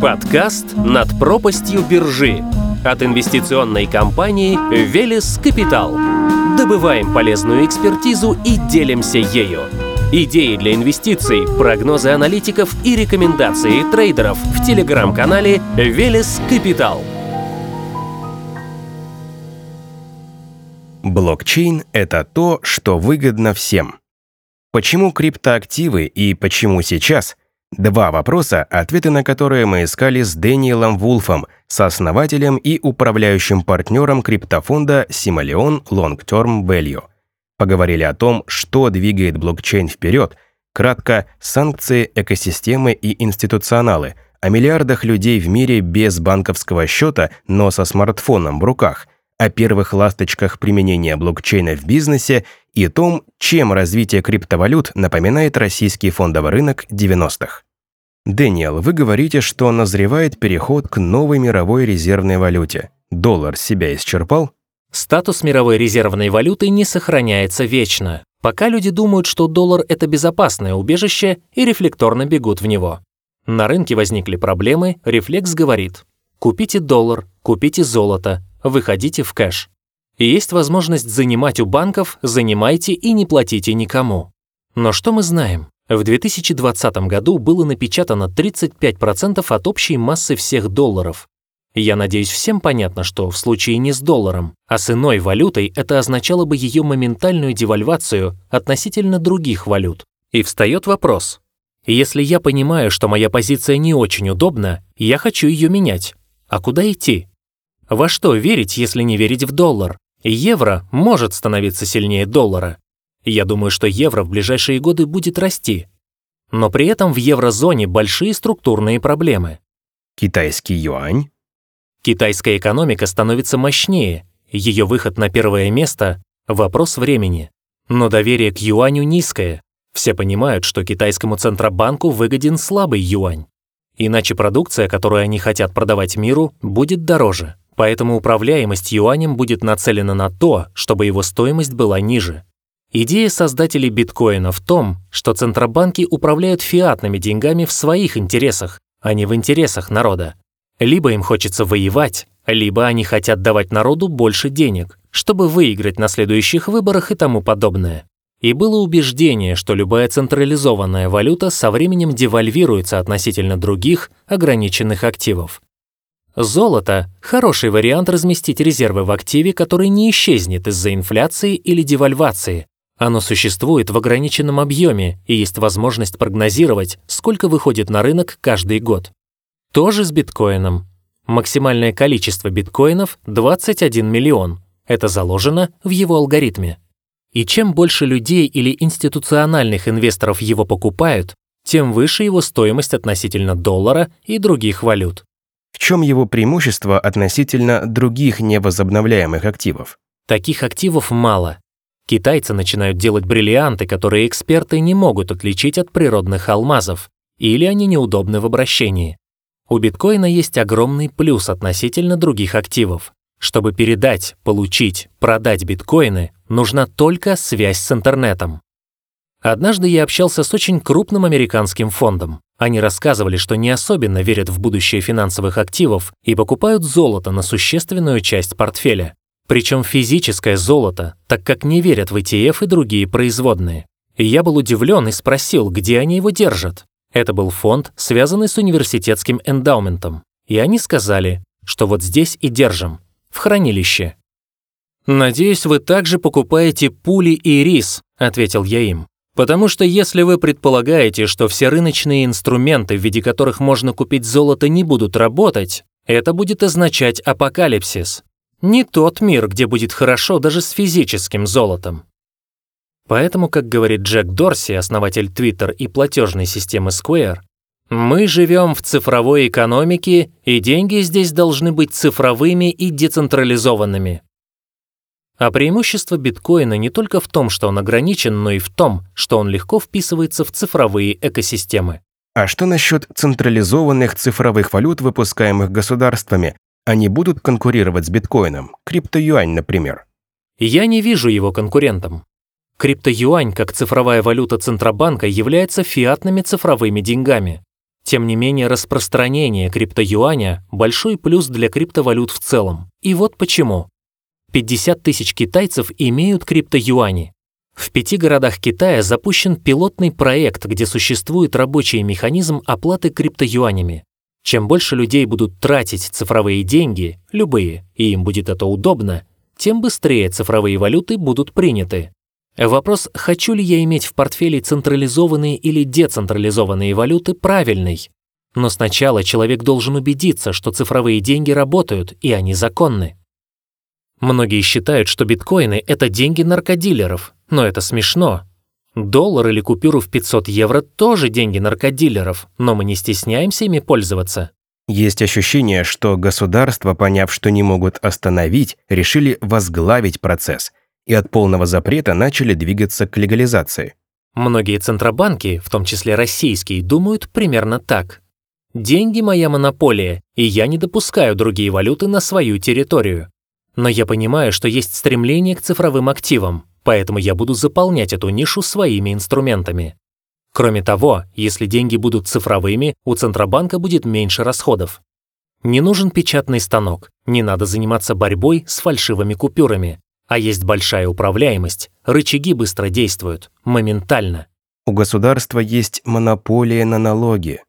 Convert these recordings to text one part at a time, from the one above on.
Подкаст «Над пропастью биржи» от инвестиционной компании «Велес Капитал». Добываем полезную экспертизу и делимся ею. Идеи для инвестиций, прогнозы аналитиков и рекомендации трейдеров в телеграм-канале «Велес Капитал». Блокчейн — это то, что выгодно всем. Почему криптоактивы и почему сейчас Два вопроса, ответы на которые мы искали с Дэниелом Вулфом, сооснователем и управляющим партнером криптофонда Сималеон Long Term Value. Поговорили о том, что двигает блокчейн вперед, кратко санкции, экосистемы и институционалы, о миллиардах людей в мире без банковского счета, но со смартфоном в руках, о первых ласточках применения блокчейна в бизнесе и том, чем развитие криптовалют напоминает российский фондовый рынок 90-х. Дэниел, вы говорите, что назревает переход к новой мировой резервной валюте. Доллар себя исчерпал? Статус мировой резервной валюты не сохраняется вечно, пока люди думают, что доллар – это безопасное убежище и рефлекторно бегут в него. На рынке возникли проблемы, рефлекс говорит «купите доллар, купите золото, выходите в кэш». И есть возможность занимать у банков, занимайте и не платите никому. Но что мы знаем? В 2020 году было напечатано 35% от общей массы всех долларов. Я надеюсь, всем понятно, что в случае не с долларом, а с иной валютой это означало бы ее моментальную девальвацию относительно других валют. И встает вопрос. Если я понимаю, что моя позиция не очень удобна, я хочу ее менять. А куда идти? Во что верить, если не верить в доллар? Евро может становиться сильнее доллара. Я думаю, что евро в ближайшие годы будет расти. Но при этом в еврозоне большие структурные проблемы. Китайский юань? Китайская экономика становится мощнее, ее выход на первое место – вопрос времени. Но доверие к юаню низкое. Все понимают, что китайскому центробанку выгоден слабый юань. Иначе продукция, которую они хотят продавать миру, будет дороже. Поэтому управляемость юанем будет нацелена на то, чтобы его стоимость была ниже. Идея создателей биткоина в том, что центробанки управляют фиатными деньгами в своих интересах, а не в интересах народа. Либо им хочется воевать, либо они хотят давать народу больше денег, чтобы выиграть на следующих выборах и тому подобное. И было убеждение, что любая централизованная валюта со временем девальвируется относительно других ограниченных активов. Золото – хороший вариант разместить резервы в активе, который не исчезнет из-за инфляции или девальвации. Оно существует в ограниченном объеме и есть возможность прогнозировать, сколько выходит на рынок каждый год. Тоже с биткоином. Максимальное количество биткоинов – 21 миллион. Это заложено в его алгоритме. И чем больше людей или институциональных инвесторов его покупают, тем выше его стоимость относительно доллара и других валют. Чем его преимущество относительно других невозобновляемых активов? Таких активов мало. Китайцы начинают делать бриллианты, которые эксперты не могут отличить от природных алмазов, или они неудобны в обращении. У биткоина есть огромный плюс относительно других активов. Чтобы передать, получить, продать биткоины, нужна только связь с интернетом. Однажды я общался с очень крупным американским фондом. Они рассказывали, что не особенно верят в будущее финансовых активов и покупают золото на существенную часть портфеля. Причем физическое золото, так как не верят в ETF и другие производные. И я был удивлен и спросил, где они его держат. Это был фонд, связанный с университетским эндаументом. И они сказали, что вот здесь и держим, в хранилище. «Надеюсь, вы также покупаете пули и рис», — ответил я им. Потому что если вы предполагаете, что все рыночные инструменты, в виде которых можно купить золото, не будут работать, это будет означать апокалипсис. Не тот мир, где будет хорошо даже с физическим золотом. Поэтому, как говорит Джек Дорси, основатель Twitter и платежной системы Square, мы живем в цифровой экономике, и деньги здесь должны быть цифровыми и децентрализованными. А преимущество биткоина не только в том, что он ограничен, но и в том, что он легко вписывается в цифровые экосистемы. А что насчет централизованных цифровых валют, выпускаемых государствами? Они будут конкурировать с биткоином, криптоюань, например? Я не вижу его конкурентом. Криптоюань, как цифровая валюта Центробанка, является фиатными цифровыми деньгами. Тем не менее, распространение криптоюаня – большой плюс для криптовалют в целом. И вот почему. 50 тысяч китайцев имеют криптоюани. В пяти городах Китая запущен пилотный проект, где существует рабочий механизм оплаты криптоюанями. Чем больше людей будут тратить цифровые деньги, любые, и им будет это удобно, тем быстрее цифровые валюты будут приняты. Вопрос, хочу ли я иметь в портфеле централизованные или децентрализованные валюты, правильный. Но сначала человек должен убедиться, что цифровые деньги работают и они законны. Многие считают, что биткоины – это деньги наркодилеров, но это смешно. Доллар или купюру в 500 евро тоже деньги наркодилеров, но мы не стесняемся ими пользоваться. Есть ощущение, что государства, поняв, что не могут остановить, решили возглавить процесс и от полного запрета начали двигаться к легализации. Многие центробанки, в том числе российские, думают примерно так. Деньги – моя монополия, и я не допускаю другие валюты на свою территорию. Но я понимаю, что есть стремление к цифровым активам, поэтому я буду заполнять эту нишу своими инструментами. Кроме того, если деньги будут цифровыми, у Центробанка будет меньше расходов. Не нужен печатный станок, не надо заниматься борьбой с фальшивыми купюрами, а есть большая управляемость, рычаги быстро действуют, моментально. У государства есть монополия на налоги.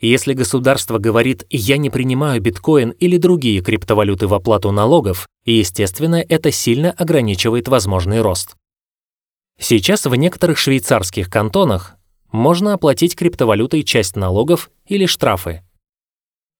Если государство говорит «я не принимаю биткоин или другие криптовалюты в оплату налогов», естественно, это сильно ограничивает возможный рост. Сейчас в некоторых швейцарских кантонах можно оплатить криптовалютой часть налогов или штрафы.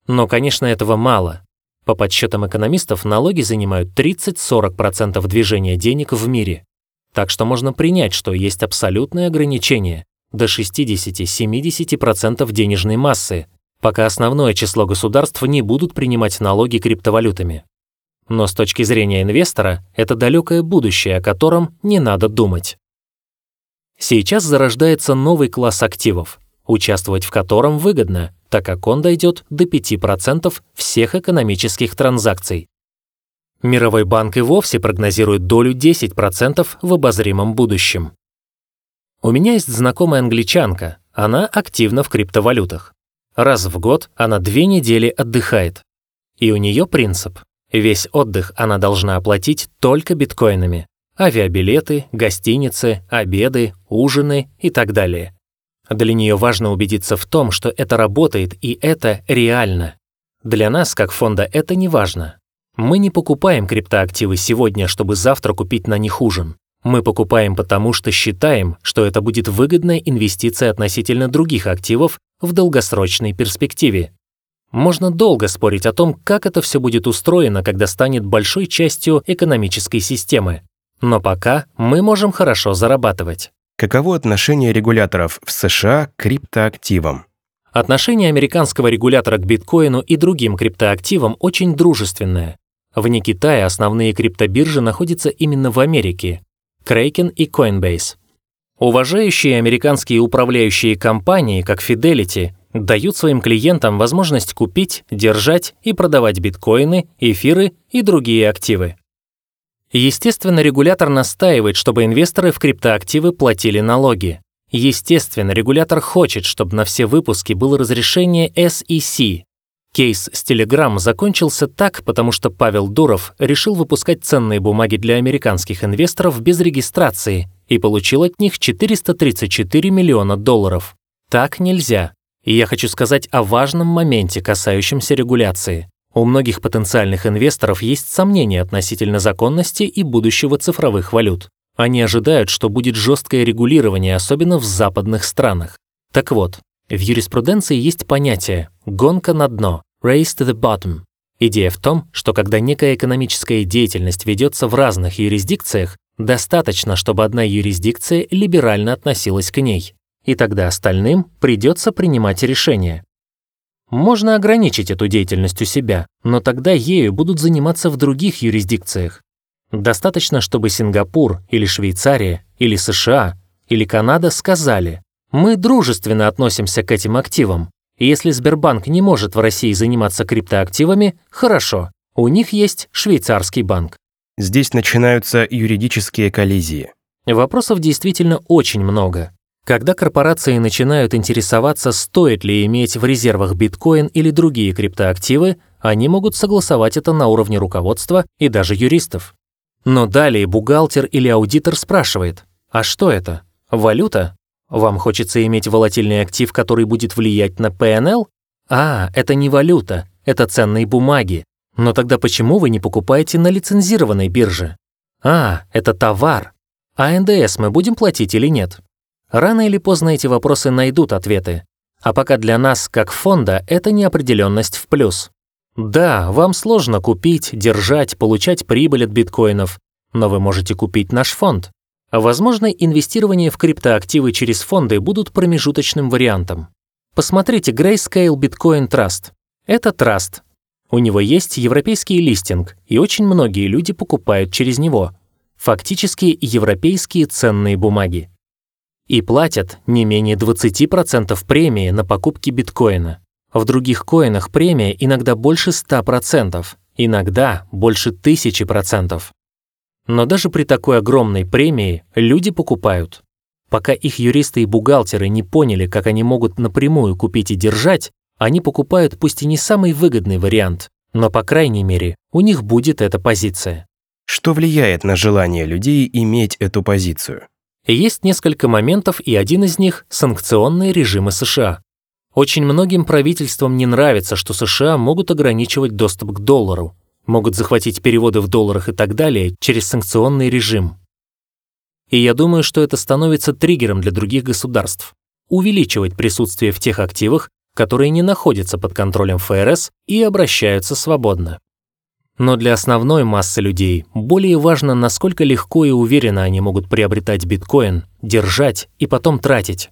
Но, конечно, этого мало. По подсчетам экономистов, налоги занимают 30-40% движения денег в мире. Так что можно принять, что есть абсолютное ограничение, до 60-70% денежной массы, пока основное число государств не будут принимать налоги криптовалютами. Но с точки зрения инвестора, это далекое будущее, о котором не надо думать. Сейчас зарождается новый класс активов, участвовать в котором выгодно, так как он дойдет до 5% всех экономических транзакций. Мировой банк и вовсе прогнозирует долю 10% в обозримом будущем. У меня есть знакомая англичанка, она активна в криптовалютах. Раз в год она две недели отдыхает. И у нее принцип. Весь отдых она должна оплатить только биткоинами. Авиабилеты, гостиницы, обеды, ужины и так далее. Для нее важно убедиться в том, что это работает и это реально. Для нас, как фонда, это не важно. Мы не покупаем криптоактивы сегодня, чтобы завтра купить на них ужин. Мы покупаем потому, что считаем, что это будет выгодная инвестиция относительно других активов в долгосрочной перспективе. Можно долго спорить о том, как это все будет устроено, когда станет большой частью экономической системы. Но пока мы можем хорошо зарабатывать. Каково отношение регуляторов в США к криптоактивам? Отношение американского регулятора к биткоину и другим криптоактивам очень дружественное. Вне Китая основные криптобиржи находятся именно в Америке, Kraken и Coinbase. Уважающие американские управляющие компании, как Fidelity, дают своим клиентам возможность купить, держать и продавать биткоины, эфиры и другие активы. Естественно, регулятор настаивает, чтобы инвесторы в криптоактивы платили налоги. Естественно, регулятор хочет, чтобы на все выпуски было разрешение SEC, Кейс с Telegram закончился так, потому что Павел Дуров решил выпускать ценные бумаги для американских инвесторов без регистрации и получил от них 434 миллиона долларов. Так нельзя. И я хочу сказать о важном моменте, касающемся регуляции. У многих потенциальных инвесторов есть сомнения относительно законности и будущего цифровых валют. Они ожидают, что будет жесткое регулирование, особенно в западных странах. Так вот, в юриспруденции есть понятие «гонка на дно», Race to the bottom. Идея в том, что когда некая экономическая деятельность ведется в разных юрисдикциях, достаточно, чтобы одна юрисдикция либерально относилась к ней, и тогда остальным придется принимать решения. Можно ограничить эту деятельность у себя, но тогда ею будут заниматься в других юрисдикциях. Достаточно, чтобы Сингапур или Швейцария или США или Канада сказали, мы дружественно относимся к этим активам, если Сбербанк не может в России заниматься криптоактивами, хорошо, у них есть швейцарский банк. Здесь начинаются юридические коллизии. Вопросов действительно очень много. Когда корпорации начинают интересоваться, стоит ли иметь в резервах биткоин или другие криптоактивы, они могут согласовать это на уровне руководства и даже юристов. Но далее бухгалтер или аудитор спрашивает, а что это? Валюта? Вам хочется иметь волатильный актив, который будет влиять на ПНЛ? А, это не валюта, это ценные бумаги. Но тогда почему вы не покупаете на лицензированной бирже? А, это товар. А НДС мы будем платить или нет? Рано или поздно эти вопросы найдут ответы. А пока для нас, как фонда, это неопределенность в плюс. Да, вам сложно купить, держать, получать прибыль от биткоинов, но вы можете купить наш фонд. Возможно, инвестирование в криптоактивы через фонды будут промежуточным вариантом. Посмотрите Grayscale Bitcoin Trust. Это траст. У него есть европейский листинг, и очень многие люди покупают через него. Фактически европейские ценные бумаги и платят не менее 20% премии на покупки биткоина. В других коинах премия иногда больше 100%, иногда больше 1000%. Но даже при такой огромной премии люди покупают. Пока их юристы и бухгалтеры не поняли, как они могут напрямую купить и держать, они покупают пусть и не самый выгодный вариант, но, по крайней мере, у них будет эта позиция. Что влияет на желание людей иметь эту позицию? Есть несколько моментов, и один из них – санкционные режимы США. Очень многим правительствам не нравится, что США могут ограничивать доступ к доллару, могут захватить переводы в долларах и так далее через санкционный режим. И я думаю, что это становится триггером для других государств – увеличивать присутствие в тех активах, которые не находятся под контролем ФРС и обращаются свободно. Но для основной массы людей более важно, насколько легко и уверенно они могут приобретать биткоин, держать и потом тратить.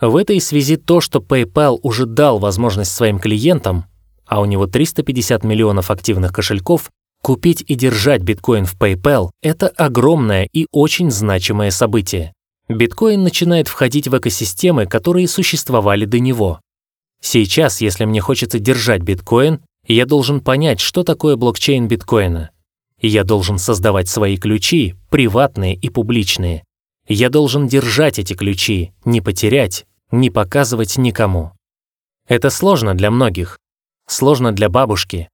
В этой связи то, что PayPal уже дал возможность своим клиентам, а у него 350 миллионов активных кошельков, купить и держать биткоин в PayPal – это огромное и очень значимое событие. Биткоин начинает входить в экосистемы, которые существовали до него. Сейчас, если мне хочется держать биткоин, я должен понять, что такое блокчейн биткоина. Я должен создавать свои ключи, приватные и публичные. Я должен держать эти ключи, не потерять, не показывать никому. Это сложно для многих. Сложно для бабушки.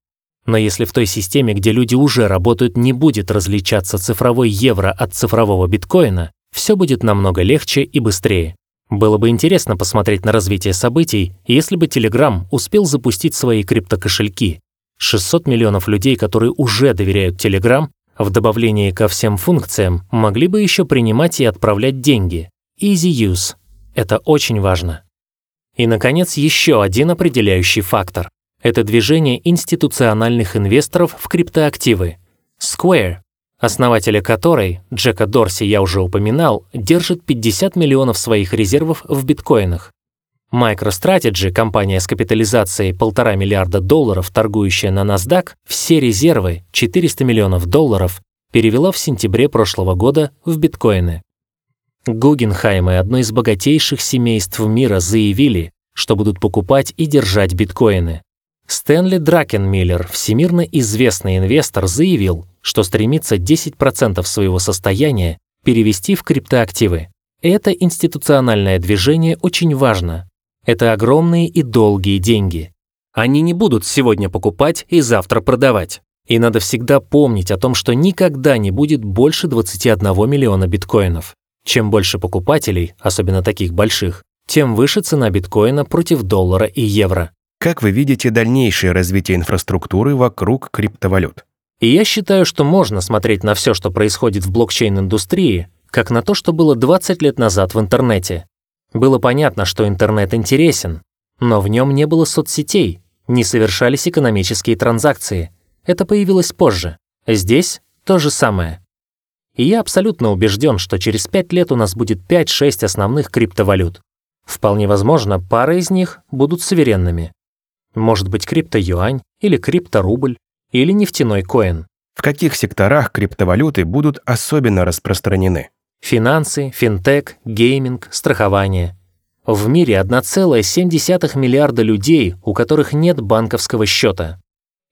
Но если в той системе, где люди уже работают, не будет различаться цифровой евро от цифрового биткоина, все будет намного легче и быстрее. Было бы интересно посмотреть на развитие событий, если бы Telegram успел запустить свои криптокошельки. 600 миллионов людей, которые уже доверяют Telegram, в добавлении ко всем функциям, могли бы еще принимать и отправлять деньги. Easy use. Это очень важно. И, наконец, еще один определяющий фактор. Это движение институциональных инвесторов в криптоактивы. Square основателя которой, Джека Дорси я уже упоминал, держит 50 миллионов своих резервов в биткоинах. MicroStrategy, компания с капитализацией 1,5 миллиарда долларов, торгующая на NASDAQ, все резервы, 400 миллионов долларов, перевела в сентябре прошлого года в биткоины. Гугенхаймы, одно из богатейших семейств мира, заявили, что будут покупать и держать биткоины. Стэнли Дракенмиллер, всемирно известный инвестор, заявил, что стремится 10% своего состояния перевести в криптоактивы. Это институциональное движение очень важно. Это огромные и долгие деньги. Они не будут сегодня покупать и завтра продавать. И надо всегда помнить о том, что никогда не будет больше 21 миллиона биткоинов. Чем больше покупателей, особенно таких больших, тем выше цена биткоина против доллара и евро. Как вы видите дальнейшее развитие инфраструктуры вокруг криптовалют? И я считаю, что можно смотреть на все, что происходит в блокчейн-индустрии, как на то, что было 20 лет назад в интернете. Было понятно, что интернет интересен, но в нем не было соцсетей, не совершались экономические транзакции. Это появилось позже. Здесь то же самое. И я абсолютно убежден, что через 5 лет у нас будет 5-6 основных криптовалют. Вполне возможно, пара из них будут суверенными. Может быть крипто-юань или крипто-рубль или нефтяной коин. В каких секторах криптовалюты будут особенно распространены? Финансы, финтех, гейминг, страхование. В мире 1,7 миллиарда людей, у которых нет банковского счета.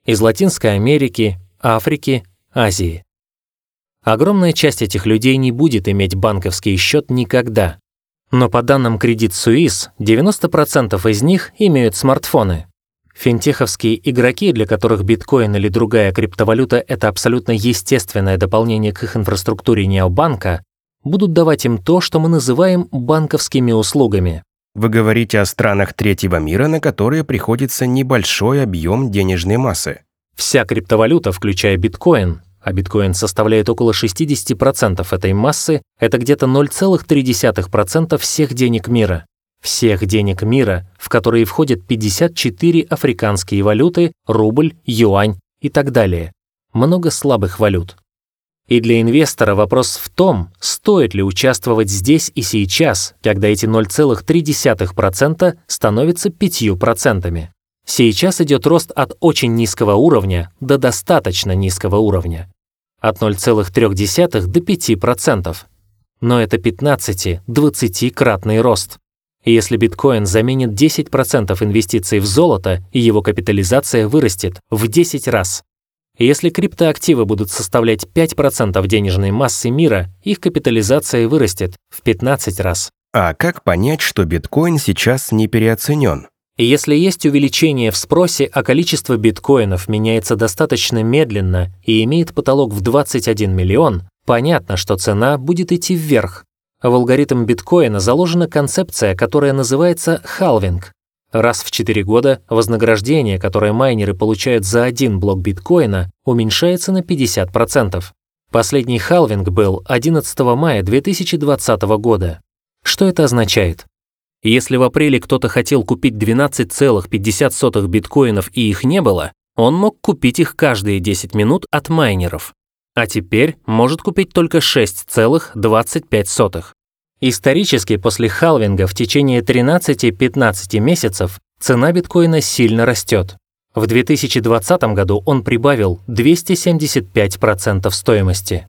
Из Латинской Америки, Африки, Азии. Огромная часть этих людей не будет иметь банковский счет никогда. Но по данным Credit Suisse, 90% из них имеют смартфоны. Финтеховские игроки, для которых биткоин или другая криптовалюта – это абсолютно естественное дополнение к их инфраструктуре необанка, будут давать им то, что мы называем банковскими услугами. Вы говорите о странах третьего мира, на которые приходится небольшой объем денежной массы. Вся криптовалюта, включая биткоин, а биткоин составляет около 60% этой массы, это где-то 0,3% всех денег мира. Всех денег мира, в которые входят 54 африканские валюты, рубль, юань и так далее. Много слабых валют. И для инвестора вопрос в том, стоит ли участвовать здесь и сейчас, когда эти 0,3% становятся 5%. Сейчас идет рост от очень низкого уровня до достаточно низкого уровня. От 0,3 до 5%. Но это 15-20-кратный рост. Если биткоин заменит 10% инвестиций в золото, его капитализация вырастет в 10 раз. Если криптоактивы будут составлять 5% денежной массы мира, их капитализация вырастет в 15 раз. А как понять, что биткоин сейчас не переоценен? Если есть увеличение в спросе, а количество биткоинов меняется достаточно медленно и имеет потолок в 21 миллион, понятно, что цена будет идти вверх. В алгоритм биткоина заложена концепция, которая называется халвинг. Раз в 4 года вознаграждение, которое майнеры получают за один блок биткоина, уменьшается на 50%. Последний халвинг был 11 мая 2020 года. Что это означает? Если в апреле кто-то хотел купить 12,50 биткоинов и их не было, он мог купить их каждые 10 минут от майнеров. А теперь может купить только 6,25. Исторически после халвинга в течение 13-15 месяцев цена биткоина сильно растет. В 2020 году он прибавил 275% стоимости.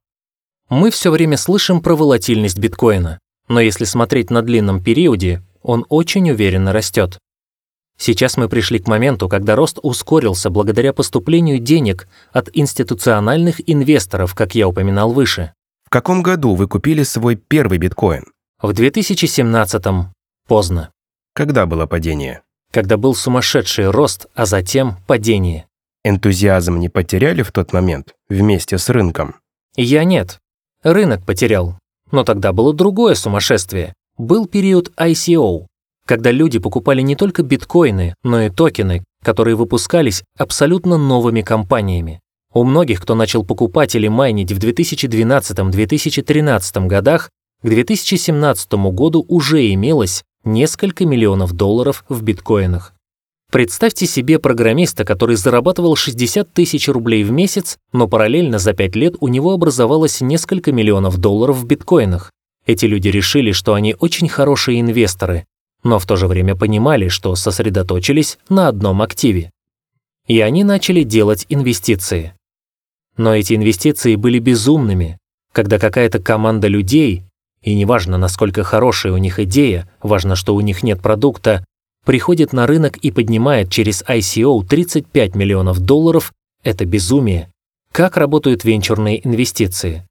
Мы все время слышим про волатильность биткоина, но если смотреть на длинном периоде, он очень уверенно растет. Сейчас мы пришли к моменту, когда рост ускорился благодаря поступлению денег от институциональных инвесторов, как я упоминал выше. В каком году вы купили свой первый биткоин? В 2017-м поздно. Когда было падение? Когда был сумасшедший рост, а затем падение. Энтузиазм не потеряли в тот момент вместе с рынком? Я нет. Рынок потерял. Но тогда было другое сумасшествие. Был период ICO, когда люди покупали не только биткоины, но и токены, которые выпускались абсолютно новыми компаниями. У многих, кто начал покупать или майнить в 2012-2013 годах, к 2017 году уже имелось несколько миллионов долларов в биткоинах. Представьте себе программиста, который зарабатывал 60 тысяч рублей в месяц, но параллельно за 5 лет у него образовалось несколько миллионов долларов в биткоинах. Эти люди решили, что они очень хорошие инвесторы, но в то же время понимали, что сосредоточились на одном активе. И они начали делать инвестиции. Но эти инвестиции были безумными, когда какая-то команда людей, и неважно, насколько хорошая у них идея, важно, что у них нет продукта, приходит на рынок и поднимает через ICO 35 миллионов долларов, это безумие. Как работают венчурные инвестиции?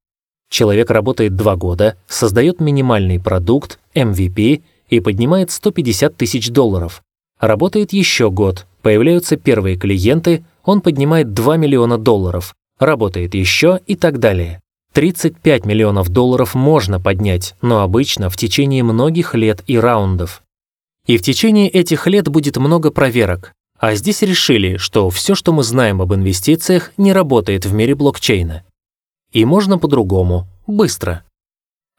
Человек работает два года, создает минимальный продукт, MVP, и поднимает 150 тысяч долларов. Работает еще год, появляются первые клиенты, он поднимает 2 миллиона долларов, работает еще и так далее. 35 миллионов долларов можно поднять, но обычно в течение многих лет и раундов. И в течение этих лет будет много проверок. А здесь решили, что все, что мы знаем об инвестициях, не работает в мире блокчейна. И можно по-другому, быстро.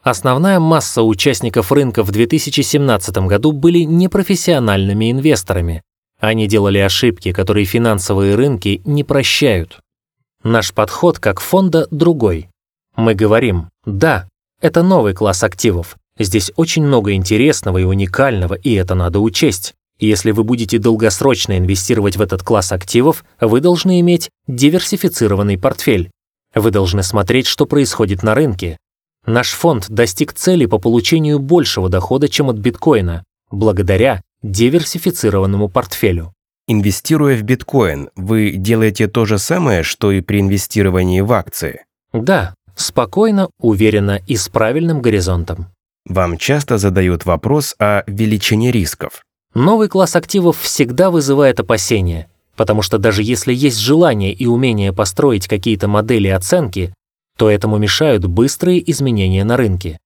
Основная масса участников рынка в 2017 году были непрофессиональными инвесторами. Они делали ошибки, которые финансовые рынки не прощают. Наш подход как фонда другой. Мы говорим, да, это новый класс активов. Здесь очень много интересного и уникального, и это надо учесть. Если вы будете долгосрочно инвестировать в этот класс активов, вы должны иметь диверсифицированный портфель. Вы должны смотреть, что происходит на рынке. Наш фонд достиг цели по получению большего дохода, чем от биткоина, благодаря диверсифицированному портфелю. Инвестируя в биткоин, вы делаете то же самое, что и при инвестировании в акции? Да, спокойно, уверенно и с правильным горизонтом. Вам часто задают вопрос о величине рисков. Новый класс активов всегда вызывает опасения, потому что даже если есть желание и умение построить какие-то модели оценки, то этому мешают быстрые изменения на рынке.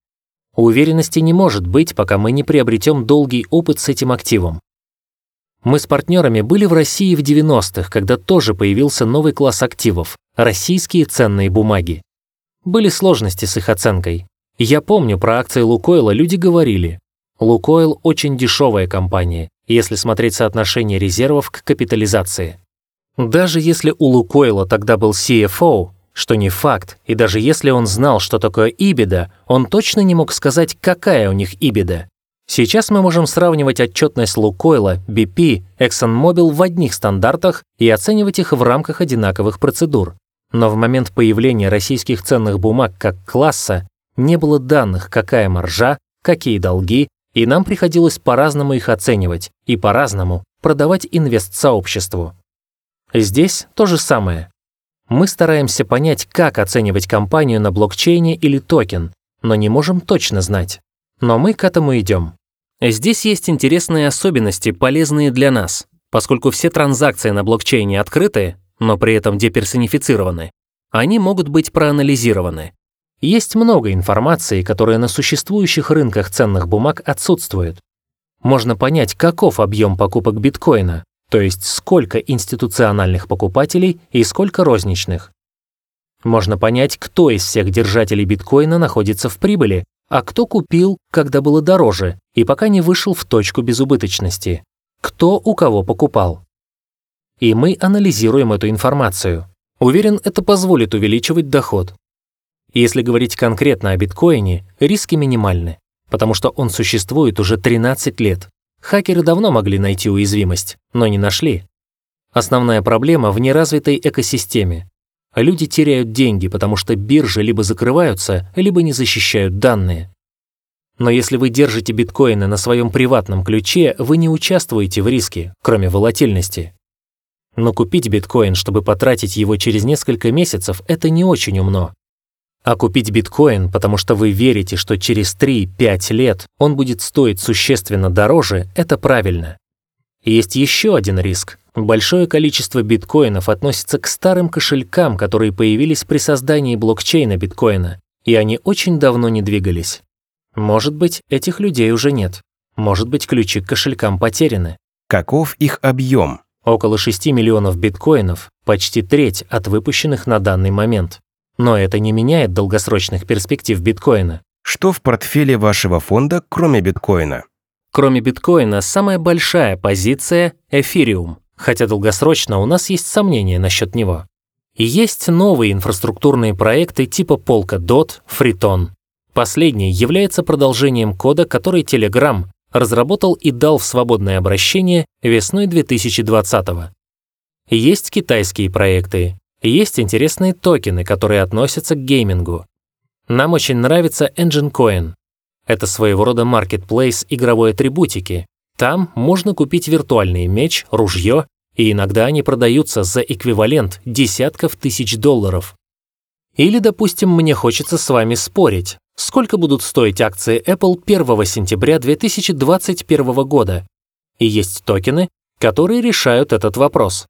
Уверенности не может быть, пока мы не приобретем долгий опыт с этим активом. Мы с партнерами были в России в 90-х, когда тоже появился новый класс активов – российские ценные бумаги. Были сложности с их оценкой. Я помню, про акции Лукойла люди говорили, Лукойл очень дешевая компания, если смотреть соотношение резервов к капитализации. Даже если у Лукойла тогда был CFO, что не факт, и даже если он знал, что такое ибида, он точно не мог сказать, какая у них ибида. Сейчас мы можем сравнивать отчетность Лукойла, BP, ExxonMobil в одних стандартах и оценивать их в рамках одинаковых процедур. Но в момент появления российских ценных бумаг как класса не было данных, какая маржа, какие долги, и нам приходилось по-разному их оценивать и по-разному продавать инвест-сообществу. Здесь то же самое. Мы стараемся понять, как оценивать компанию на блокчейне или токен, но не можем точно знать. Но мы к этому идем. Здесь есть интересные особенности, полезные для нас, поскольку все транзакции на блокчейне открыты, но при этом деперсонифицированы. Они могут быть проанализированы. Есть много информации, которая на существующих рынках ценных бумаг отсутствует. Можно понять, каков объем покупок биткоина, то есть сколько институциональных покупателей и сколько розничных. Можно понять, кто из всех держателей биткоина находится в прибыли, а кто купил, когда было дороже, и пока не вышел в точку безубыточности, кто у кого покупал. И мы анализируем эту информацию. Уверен, это позволит увеличивать доход. Если говорить конкретно о биткоине, риски минимальны, потому что он существует уже 13 лет. Хакеры давно могли найти уязвимость, но не нашли. Основная проблема в неразвитой экосистеме, Люди теряют деньги, потому что биржи либо закрываются, либо не защищают данные. Но если вы держите биткоины на своем приватном ключе, вы не участвуете в риске, кроме волатильности. Но купить биткоин, чтобы потратить его через несколько месяцев, это не очень умно. А купить биткоин, потому что вы верите, что через 3-5 лет он будет стоить существенно дороже, это правильно. есть еще один риск. Большое количество биткоинов относится к старым кошелькам, которые появились при создании блокчейна биткоина, и они очень давно не двигались. Может быть, этих людей уже нет. Может быть, ключи к кошелькам потеряны. Каков их объем? Около 6 миллионов биткоинов, почти треть от выпущенных на данный момент. Но это не меняет долгосрочных перспектив биткоина. Что в портфеле вашего фонда, кроме биткоина? Кроме биткоина, самая большая позиция – эфириум хотя долгосрочно у нас есть сомнения насчет него. И есть новые инфраструктурные проекты типа Polkadot, Freeton. Последний является продолжением кода, который Telegram разработал и дал в свободное обращение весной 2020 -го. Есть китайские проекты, есть интересные токены, которые относятся к геймингу. Нам очень нравится Engine Coin. Это своего рода marketplace игровой атрибутики, там можно купить виртуальный меч, ружье, и иногда они продаются за эквивалент десятков тысяч долларов. Или, допустим, мне хочется с вами спорить, сколько будут стоить акции Apple 1 сентября 2021 года. И есть токены, которые решают этот вопрос.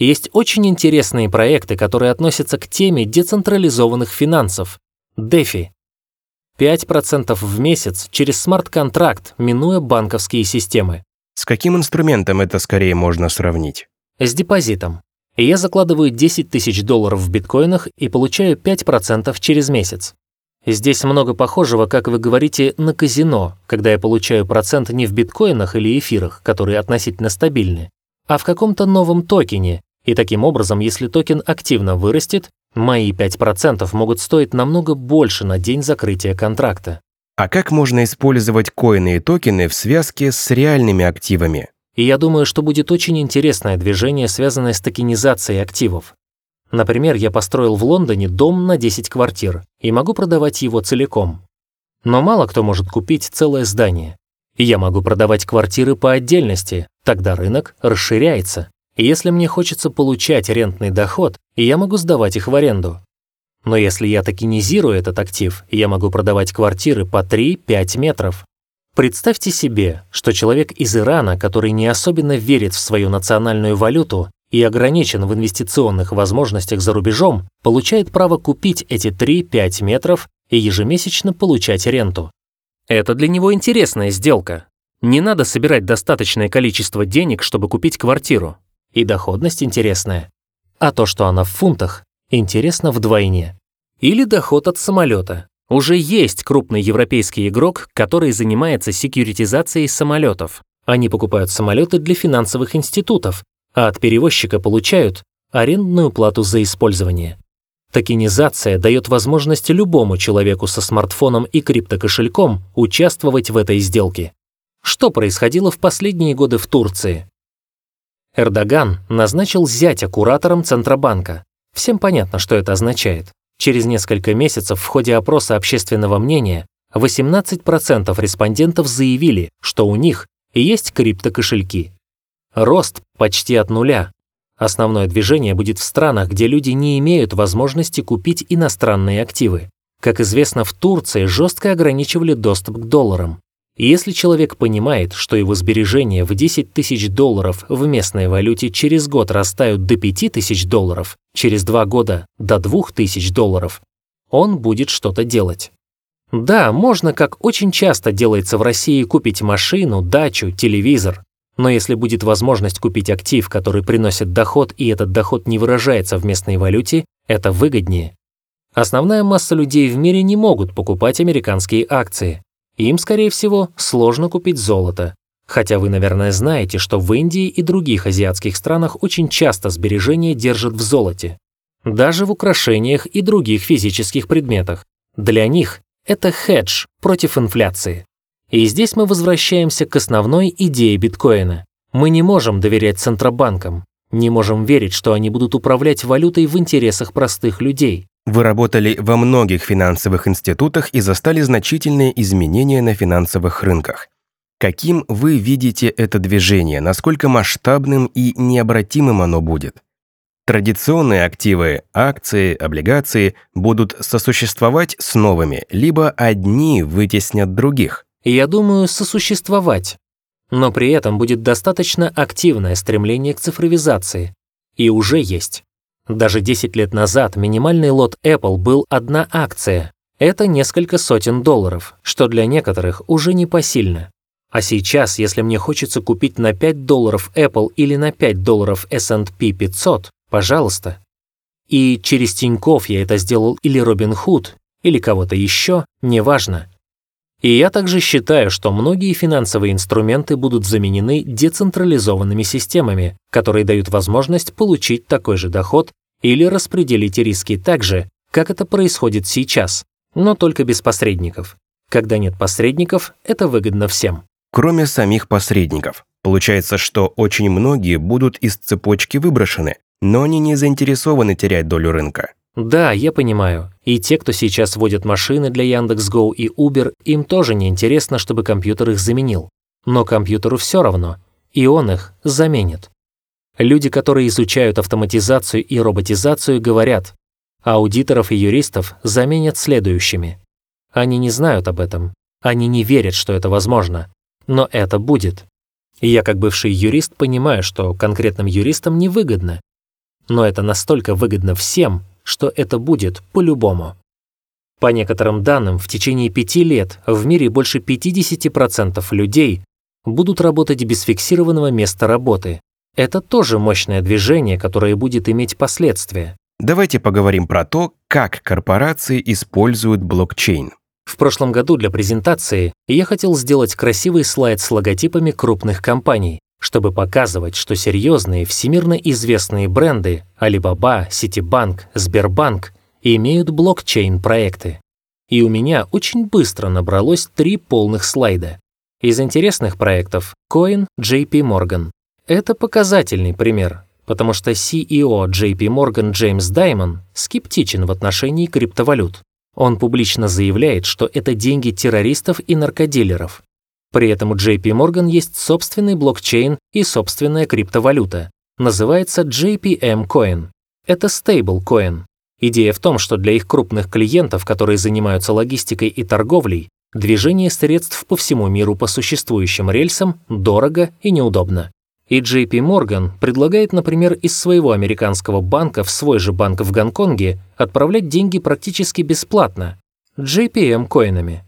Есть очень интересные проекты, которые относятся к теме децентрализованных финансов, DeFi. 5% в месяц через смарт-контракт, минуя банковские системы. С каким инструментом это скорее можно сравнить? С депозитом. Я закладываю 10 тысяч долларов в биткоинах и получаю 5% через месяц. Здесь много похожего, как вы говорите, на казино, когда я получаю процент не в биткоинах или эфирах, которые относительно стабильны, а в каком-то новом токене, и таким образом, если токен активно вырастет, Мои 5% могут стоить намного больше на день закрытия контракта. А как можно использовать коины и токены в связке с реальными активами? И я думаю, что будет очень интересное движение, связанное с токенизацией активов. Например, я построил в Лондоне дом на 10 квартир и могу продавать его целиком. Но мало кто может купить целое здание. И я могу продавать квартиры по отдельности, тогда рынок расширяется. Если мне хочется получать рентный доход, я могу сдавать их в аренду. Но если я токенизирую этот актив, я могу продавать квартиры по 3-5 метров. Представьте себе, что человек из Ирана, который не особенно верит в свою национальную валюту и ограничен в инвестиционных возможностях за рубежом, получает право купить эти 3-5 метров и ежемесячно получать ренту. Это для него интересная сделка. Не надо собирать достаточное количество денег, чтобы купить квартиру. И доходность интересная. А то, что она в фунтах, интересно вдвойне. Или доход от самолета. Уже есть крупный европейский игрок, который занимается секьюритизацией самолетов. Они покупают самолеты для финансовых институтов, а от перевозчика получают арендную плату за использование. Токенизация дает возможность любому человеку со смартфоном и криптокошельком участвовать в этой сделке. Что происходило в последние годы в Турции? Эрдоган назначил зятя куратором Центробанка. Всем понятно, что это означает. Через несколько месяцев в ходе опроса общественного мнения 18% респондентов заявили, что у них есть криптокошельки. Рост почти от нуля. Основное движение будет в странах, где люди не имеют возможности купить иностранные активы. Как известно, в Турции жестко ограничивали доступ к долларам. И если человек понимает, что его сбережения в 10 тысяч долларов в местной валюте через год растают до 5 тысяч долларов, через два года до 2 тысяч долларов, он будет что-то делать. Да, можно, как очень часто делается в России, купить машину, дачу, телевизор. Но если будет возможность купить актив, который приносит доход, и этот доход не выражается в местной валюте, это выгоднее. Основная масса людей в мире не могут покупать американские акции. Им, скорее всего, сложно купить золото. Хотя вы, наверное, знаете, что в Индии и других азиатских странах очень часто сбережения держат в золоте. Даже в украшениях и других физических предметах. Для них это хедж против инфляции. И здесь мы возвращаемся к основной идее биткоина. Мы не можем доверять центробанкам, не можем верить, что они будут управлять валютой в интересах простых людей. Вы работали во многих финансовых институтах и застали значительные изменения на финансовых рынках. Каким вы видите это движение, насколько масштабным и необратимым оно будет? Традиционные активы, акции, облигации будут сосуществовать с новыми, либо одни вытеснят других? Я думаю, сосуществовать. Но при этом будет достаточно активное стремление к цифровизации. И уже есть. Даже 10 лет назад минимальный лот Apple был одна акция. Это несколько сотен долларов, что для некоторых уже непосильно. А сейчас, если мне хочется купить на 5 долларов Apple или на 5 долларов S&P 500, пожалуйста. И через Тинькофф я это сделал или Robinhood, или кого-то еще, неважно. И я также считаю, что многие финансовые инструменты будут заменены децентрализованными системами, которые дают возможность получить такой же доход или распределить риски так же, как это происходит сейчас, но только без посредников. Когда нет посредников, это выгодно всем. Кроме самих посредников. Получается, что очень многие будут из цепочки выброшены, но они не заинтересованы терять долю рынка. Да, я понимаю. И те, кто сейчас водят машины для Яндекс.Гоу и Uber, им тоже не интересно, чтобы компьютер их заменил. Но компьютеру все равно, и он их заменит. Люди, которые изучают автоматизацию и роботизацию, говорят, аудиторов и юристов заменят следующими. Они не знают об этом. Они не верят, что это возможно. Но это будет. И я, как бывший юрист, понимаю, что конкретным юристам невыгодно. Но это настолько выгодно всем, что это будет по-любому. По некоторым данным, в течение пяти лет в мире больше 50% людей будут работать без фиксированного места работы. Это тоже мощное движение, которое будет иметь последствия. Давайте поговорим про то, как корпорации используют блокчейн. В прошлом году для презентации я хотел сделать красивый слайд с логотипами крупных компаний, чтобы показывать, что серьезные всемирно известные бренды Alibaba, Citibank, Сбербанк имеют блокчейн-проекты. И у меня очень быстро набралось три полных слайда. Из интересных проектов Coin JP Morgan. Это показательный пример, потому что CEO JP Morgan Джеймс Даймон скептичен в отношении криптовалют. Он публично заявляет, что это деньги террористов и наркодилеров, при этом у JP Morgan есть собственный блокчейн и собственная криптовалюта. Называется JPM Coin. Это стейблкоин. Идея в том, что для их крупных клиентов, которые занимаются логистикой и торговлей, движение средств по всему миру по существующим рельсам дорого и неудобно. И JP Morgan предлагает, например, из своего американского банка в свой же банк в Гонконге отправлять деньги практически бесплатно, JPM-коинами.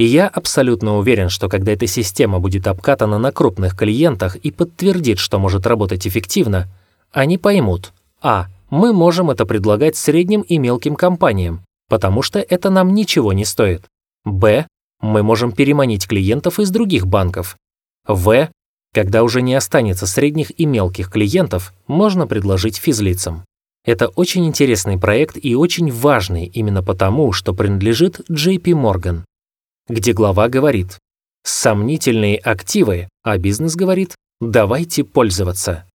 И я абсолютно уверен, что когда эта система будет обкатана на крупных клиентах и подтвердит, что может работать эффективно, они поймут, а, мы можем это предлагать средним и мелким компаниям, потому что это нам ничего не стоит. Б, мы можем переманить клиентов из других банков. В, когда уже не останется средних и мелких клиентов, можно предложить физлицам. Это очень интересный проект и очень важный именно потому, что принадлежит JP Morgan, где глава говорит «сомнительные активы», а бизнес говорит «давайте пользоваться».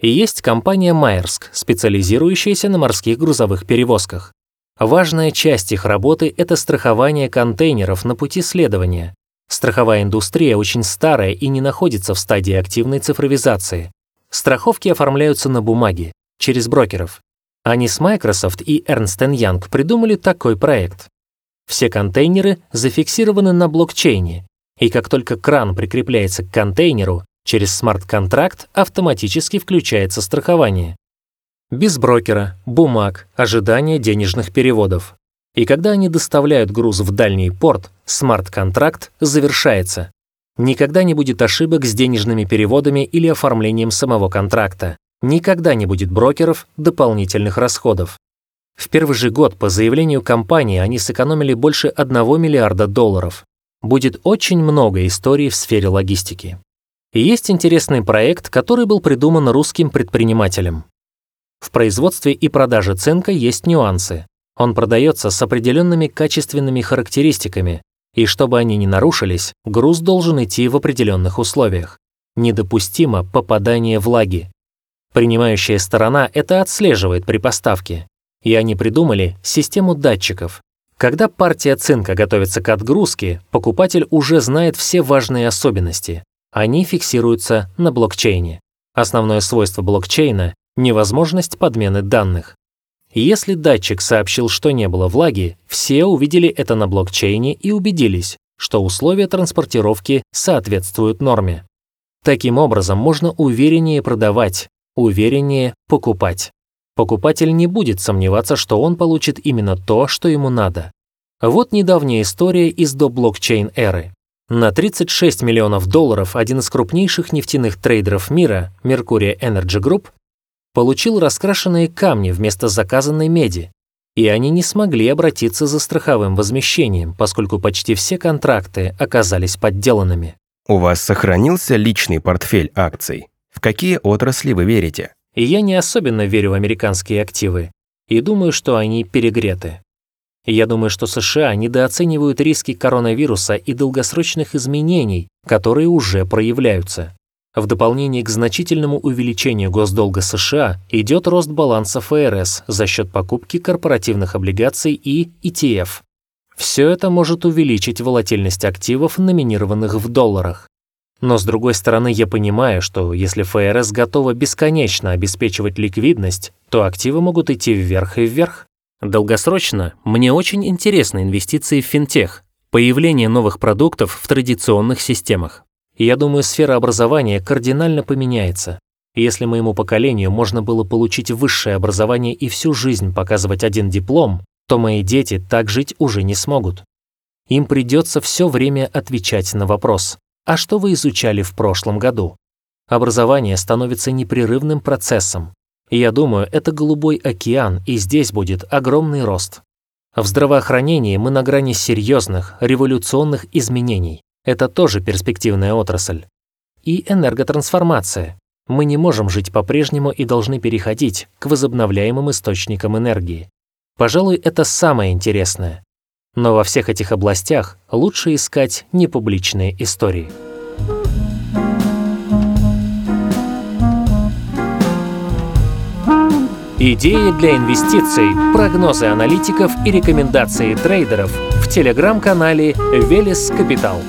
Есть компания Майерск, специализирующаяся на морских грузовых перевозках. Важная часть их работы – это страхование контейнеров на пути следования. Страховая индустрия очень старая и не находится в стадии активной цифровизации. Страховки оформляются на бумаге, через брокеров. Они с Microsoft и Ernst Young придумали такой проект. Все контейнеры зафиксированы на блокчейне, и как только кран прикрепляется к контейнеру, Через смарт-контракт автоматически включается страхование. Без брокера, бумаг, ожидания денежных переводов. И когда они доставляют груз в дальний порт, смарт-контракт завершается. Никогда не будет ошибок с денежными переводами или оформлением самого контракта. Никогда не будет брокеров, дополнительных расходов. В первый же год по заявлению компании они сэкономили больше 1 миллиарда долларов. Будет очень много историй в сфере логистики. И есть интересный проект, который был придуман русским предпринимателем. В производстве и продаже цинка есть нюансы. Он продается с определенными качественными характеристиками, и чтобы они не нарушились, груз должен идти в определенных условиях. Недопустимо попадание влаги. Принимающая сторона это отслеживает при поставке. И они придумали систему датчиков. Когда партия цинка готовится к отгрузке, покупатель уже знает все важные особенности, они фиксируются на блокчейне. Основное свойство блокчейна – невозможность подмены данных. Если датчик сообщил, что не было влаги, все увидели это на блокчейне и убедились, что условия транспортировки соответствуют норме. Таким образом, можно увереннее продавать, увереннее покупать. Покупатель не будет сомневаться, что он получит именно то, что ему надо. Вот недавняя история из до блокчейн-эры. На 36 миллионов долларов один из крупнейших нефтяных трейдеров мира, Mercury Energy Group, получил раскрашенные камни вместо заказанной меди, и они не смогли обратиться за страховым возмещением, поскольку почти все контракты оказались подделанными. У вас сохранился личный портфель акций? В какие отрасли вы верите? И я не особенно верю в американские активы, и думаю, что они перегреты. Я думаю, что США недооценивают риски коронавируса и долгосрочных изменений, которые уже проявляются. В дополнение к значительному увеличению госдолга США идет рост баланса ФРС за счет покупки корпоративных облигаций и ETF. Все это может увеличить волатильность активов, номинированных в долларах. Но с другой стороны, я понимаю, что если ФРС готова бесконечно обеспечивать ликвидность, то активы могут идти вверх и вверх. Долгосрочно мне очень интересны инвестиции в финтех, появление новых продуктов в традиционных системах. я думаю, сфера образования кардинально поменяется. Если моему поколению можно было получить высшее образование и всю жизнь показывать один диплом, то мои дети так жить уже не смогут. Им придется все время отвечать на вопрос «А что вы изучали в прошлом году?» Образование становится непрерывным процессом, я думаю, это голубой океан, и здесь будет огромный рост. В здравоохранении мы на грани серьезных, революционных изменений. Это тоже перспективная отрасль. И энерготрансформация. Мы не можем жить по-прежнему и должны переходить к возобновляемым источникам энергии. Пожалуй, это самое интересное. Но во всех этих областях лучше искать непубличные истории. Идеи для инвестиций, прогнозы аналитиков и рекомендации трейдеров в телеграм-канале Велес Капитал.